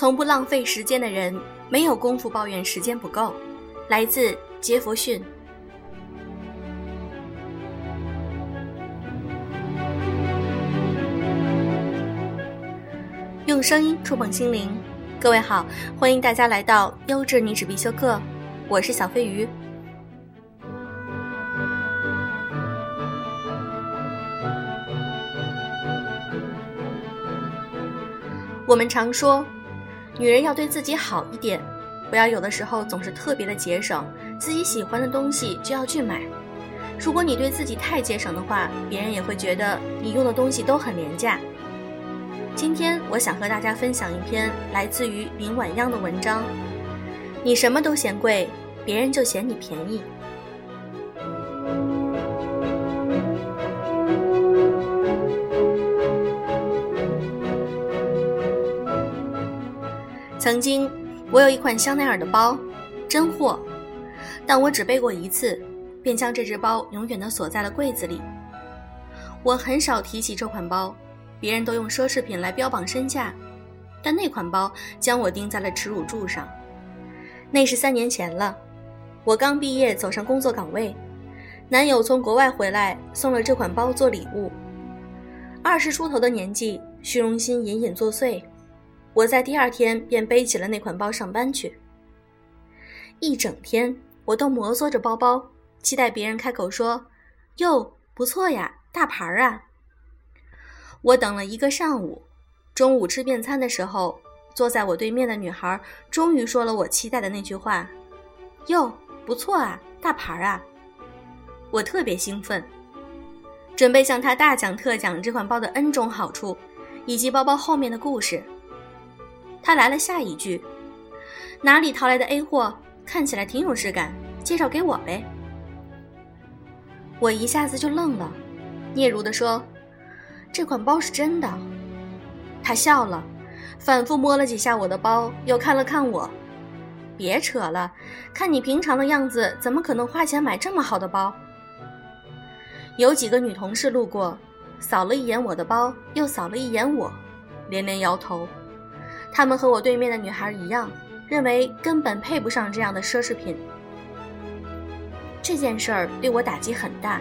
从不浪费时间的人，没有功夫抱怨时间不够。来自杰弗逊。用声音触碰心灵，各位好，欢迎大家来到优质女纸必修课，我是小飞鱼。我们常说，女人要对自己好一点，不要有的时候总是特别的节省，自己喜欢的东西就要去买。如果你对自己太节省的话，别人也会觉得你用的东西都很廉价。今天我想和大家分享一篇来自于林晚央的文章：你什么都嫌贵，别人就嫌你便宜。曾经，我有一款香奈儿的包，真货，但我只背过一次，便将这只包永远的锁在了柜子里。我很少提起这款包，别人都用奢侈品来标榜身价，但那款包将我钉在了耻辱柱上。那是三年前了，我刚毕业走上工作岗位，男友从国外回来送了这款包做礼物。二十出头的年纪，虚荣心隐隐作祟。我在第二天便背起了那款包上班去。一整天我都摩挲着包包，期待别人开口说：“哟，不错呀，大牌儿啊！”我等了一个上午，中午吃便餐的时候，坐在我对面的女孩终于说了我期待的那句话：“哟，不错啊，大牌儿啊！”我特别兴奋，准备向她大讲特讲这款包的 N 种好处，以及包包后面的故事。他来了下一句：“哪里淘来的 A 货？看起来挺有质感，介绍给我呗。”我一下子就愣了，嗫嚅地说：“这款包是真的。”他笑了，反复摸了几下我的包，又看了看我：“别扯了，看你平常的样子，怎么可能花钱买这么好的包？”有几个女同事路过，扫了一眼我的包，又扫了一眼我，连连摇头。他们和我对面的女孩一样，认为根本配不上这样的奢侈品。这件事儿对我打击很大。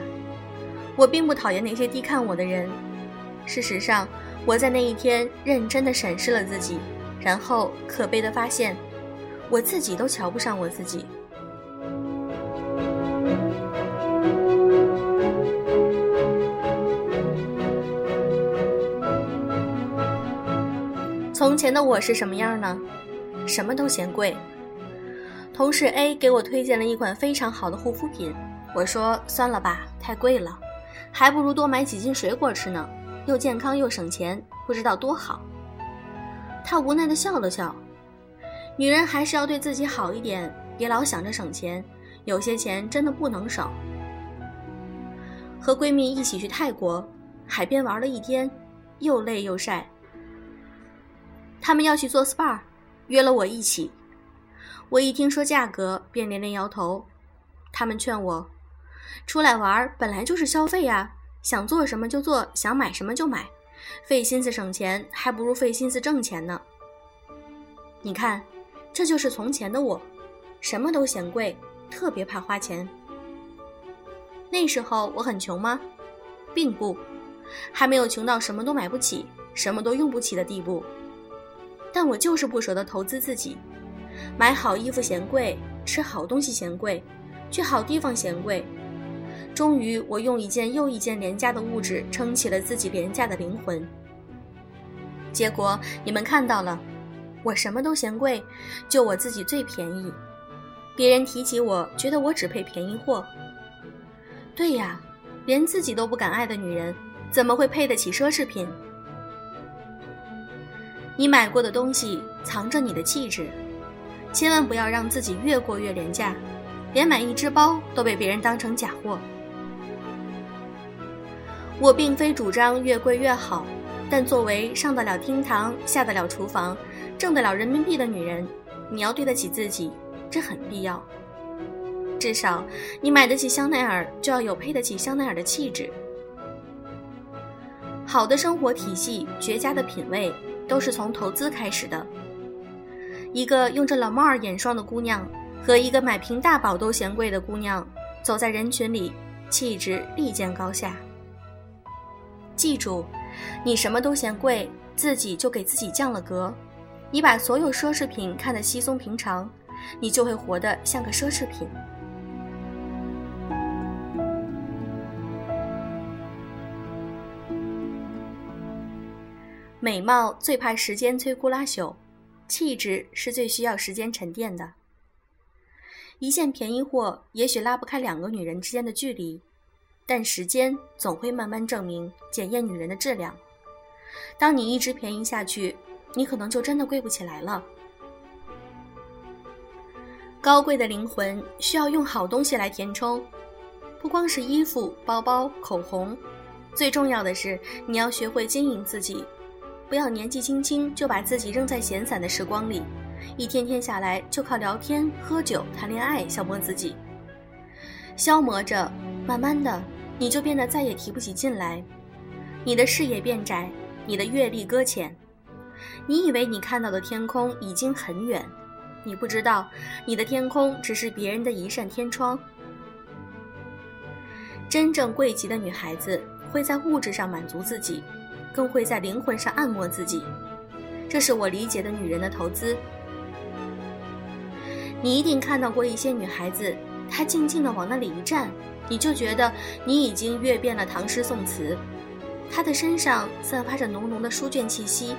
我并不讨厌那些低看我的人。事实上，我在那一天认真的审视了自己，然后可悲的发现，我自己都瞧不上我自己。前的我是什么样呢？什么都嫌贵。同事 A 给我推荐了一款非常好的护肤品，我说算了吧，太贵了，还不如多买几斤水果吃呢，又健康又省钱，不知道多好。他无奈的笑了笑。女人还是要对自己好一点，别老想着省钱，有些钱真的不能省。和闺蜜一起去泰国海边玩了一天，又累又晒。他们要去做 SPA，约了我一起。我一听说价格，便连连摇头。他们劝我，出来玩本来就是消费呀，想做什么就做，想买什么就买，费心思省钱，还不如费心思挣钱呢。你看，这就是从前的我，什么都嫌贵，特别怕花钱。那时候我很穷吗？并不，还没有穷到什么都买不起，什么都用不起的地步。但我就是不舍得投资自己，买好衣服嫌贵，吃好东西嫌贵，去好地方嫌贵。终于，我用一件又一件廉价的物质撑起了自己廉价的灵魂。结果你们看到了，我什么都嫌贵，就我自己最便宜。别人提起我，觉得我只配便宜货。对呀，连自己都不敢爱的女人，怎么会配得起奢侈品？你买过的东西藏着你的气质，千万不要让自己越过越廉价，连买一只包都被别人当成假货。我并非主张越贵越好，但作为上得了厅堂、下得了厨房、挣得了人民币的女人，你要对得起自己，这很必要。至少你买得起香奈儿，就要有配得起香奈儿的气质。好的生活体系，绝佳的品味。都是从投资开始的。一个用着老帽儿眼霜的姑娘和一个买瓶大宝都嫌贵的姑娘走在人群里，气质立见高下。记住，你什么都嫌贵，自己就给自己降了格。你把所有奢侈品看得稀松平常，你就会活得像个奢侈品。美貌最怕时间摧枯拉朽，气质是最需要时间沉淀的。一件便宜货也许拉不开两个女人之间的距离，但时间总会慢慢证明检验女人的质量。当你一直便宜下去，你可能就真的贵不起来了。高贵的灵魂需要用好东西来填充，不光是衣服、包包、口红，最重要的是你要学会经营自己。不要年纪轻轻就把自己扔在闲散的时光里，一天天下来就靠聊天、喝酒、谈恋爱消磨自己，消磨着，慢慢的你就变得再也提不起劲来，你的视野变窄，你的阅历搁浅，你以为你看到的天空已经很远，你不知道你的天空只是别人的一扇天窗。真正贵极的女孩子会在物质上满足自己。更会在灵魂上按摩自己，这是我理解的女人的投资。你一定看到过一些女孩子，她静静的往那里一站，你就觉得你已经阅遍了唐诗宋词。她的身上散发着浓浓的书卷气息，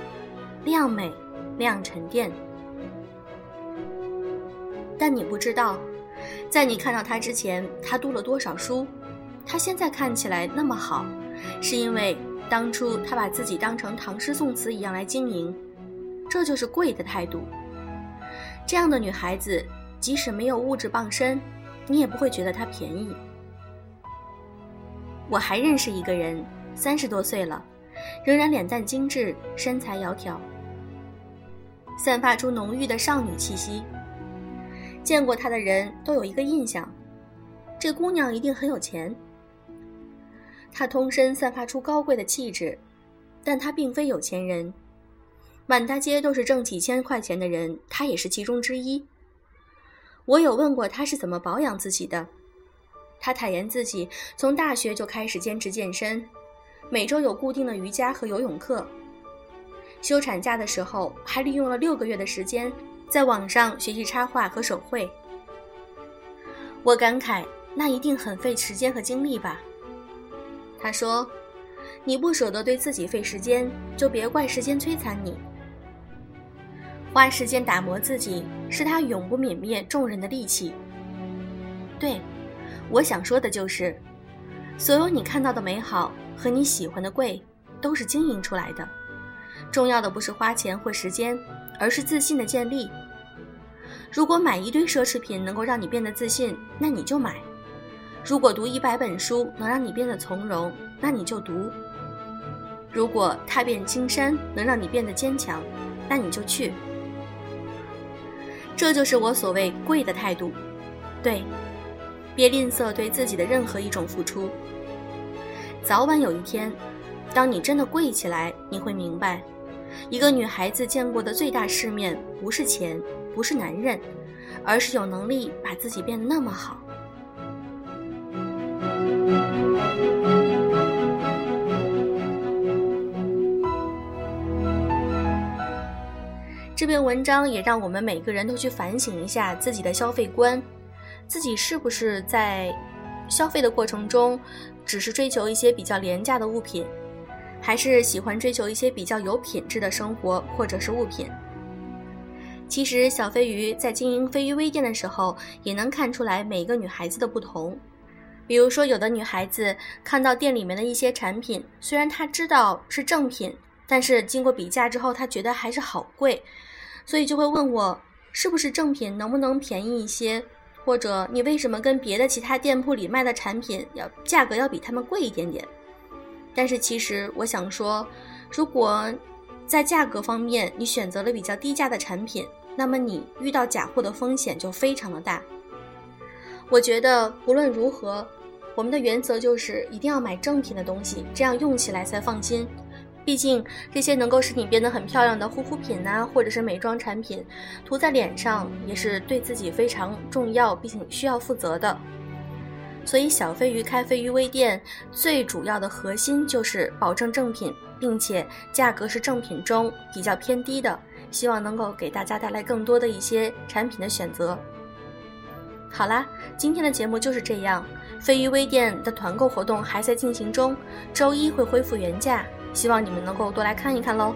靓美，亮沉淀。但你不知道，在你看到她之前，她读了多少书。她现在看起来那么好，是因为。当初他把自己当成唐诗宋词一样来经营，这就是贵的态度。这样的女孩子，即使没有物质傍身，你也不会觉得她便宜。我还认识一个人，三十多岁了，仍然脸蛋精致，身材窈窕，散发出浓郁的少女气息。见过她的人都有一个印象，这姑娘一定很有钱。他通身散发出高贵的气质，但他并非有钱人。满大街都是挣几千块钱的人，他也是其中之一。我有问过他是怎么保养自己的，他坦言自己从大学就开始坚持健身，每周有固定的瑜伽和游泳课。休产假的时候，还利用了六个月的时间在网上学习插画和手绘。我感慨，那一定很费时间和精力吧。他说：“你不舍得对自己费时间，就别怪时间摧残你。花时间打磨自己，是他永不泯灭众人的利器。对，我想说的就是，所有你看到的美好和你喜欢的贵，都是经营出来的。重要的不是花钱或时间，而是自信的建立。如果买一堆奢侈品能够让你变得自信，那你就买。”如果读一百本书能让你变得从容，那你就读；如果踏遍青山能让你变得坚强，那你就去。这就是我所谓贵的态度。对，别吝啬对自己的任何一种付出。早晚有一天，当你真的贵起来，你会明白，一个女孩子见过的最大世面，不是钱，不是男人，而是有能力把自己变得那么好。这篇文章也让我们每个人都去反省一下自己的消费观，自己是不是在消费的过程中，只是追求一些比较廉价的物品，还是喜欢追求一些比较有品质的生活或者是物品？其实小飞鱼在经营飞鱼微店的时候，也能看出来每个女孩子的不同。比如说，有的女孩子看到店里面的一些产品，虽然她知道是正品，但是经过比价之后，她觉得还是好贵。所以就会问我是不是正品，能不能便宜一些，或者你为什么跟别的其他店铺里卖的产品要价格要比他们贵一点点？但是其实我想说，如果在价格方面你选择了比较低价的产品，那么你遇到假货的风险就非常的大。我觉得不论如何，我们的原则就是一定要买正品的东西，这样用起来才放心。毕竟这些能够使你变得很漂亮的护肤品呐，或者是美妆产品，涂在脸上也是对自己非常重要，并且需要负责的。所以小飞鱼开飞鱼微店最主要的核心就是保证正品，并且价格是正品中比较偏低的，希望能够给大家带来更多的一些产品的选择。好啦，今天的节目就是这样。飞鱼微店的团购活动还在进行中，周一会恢复原价，希望你们能够多来看一看喽。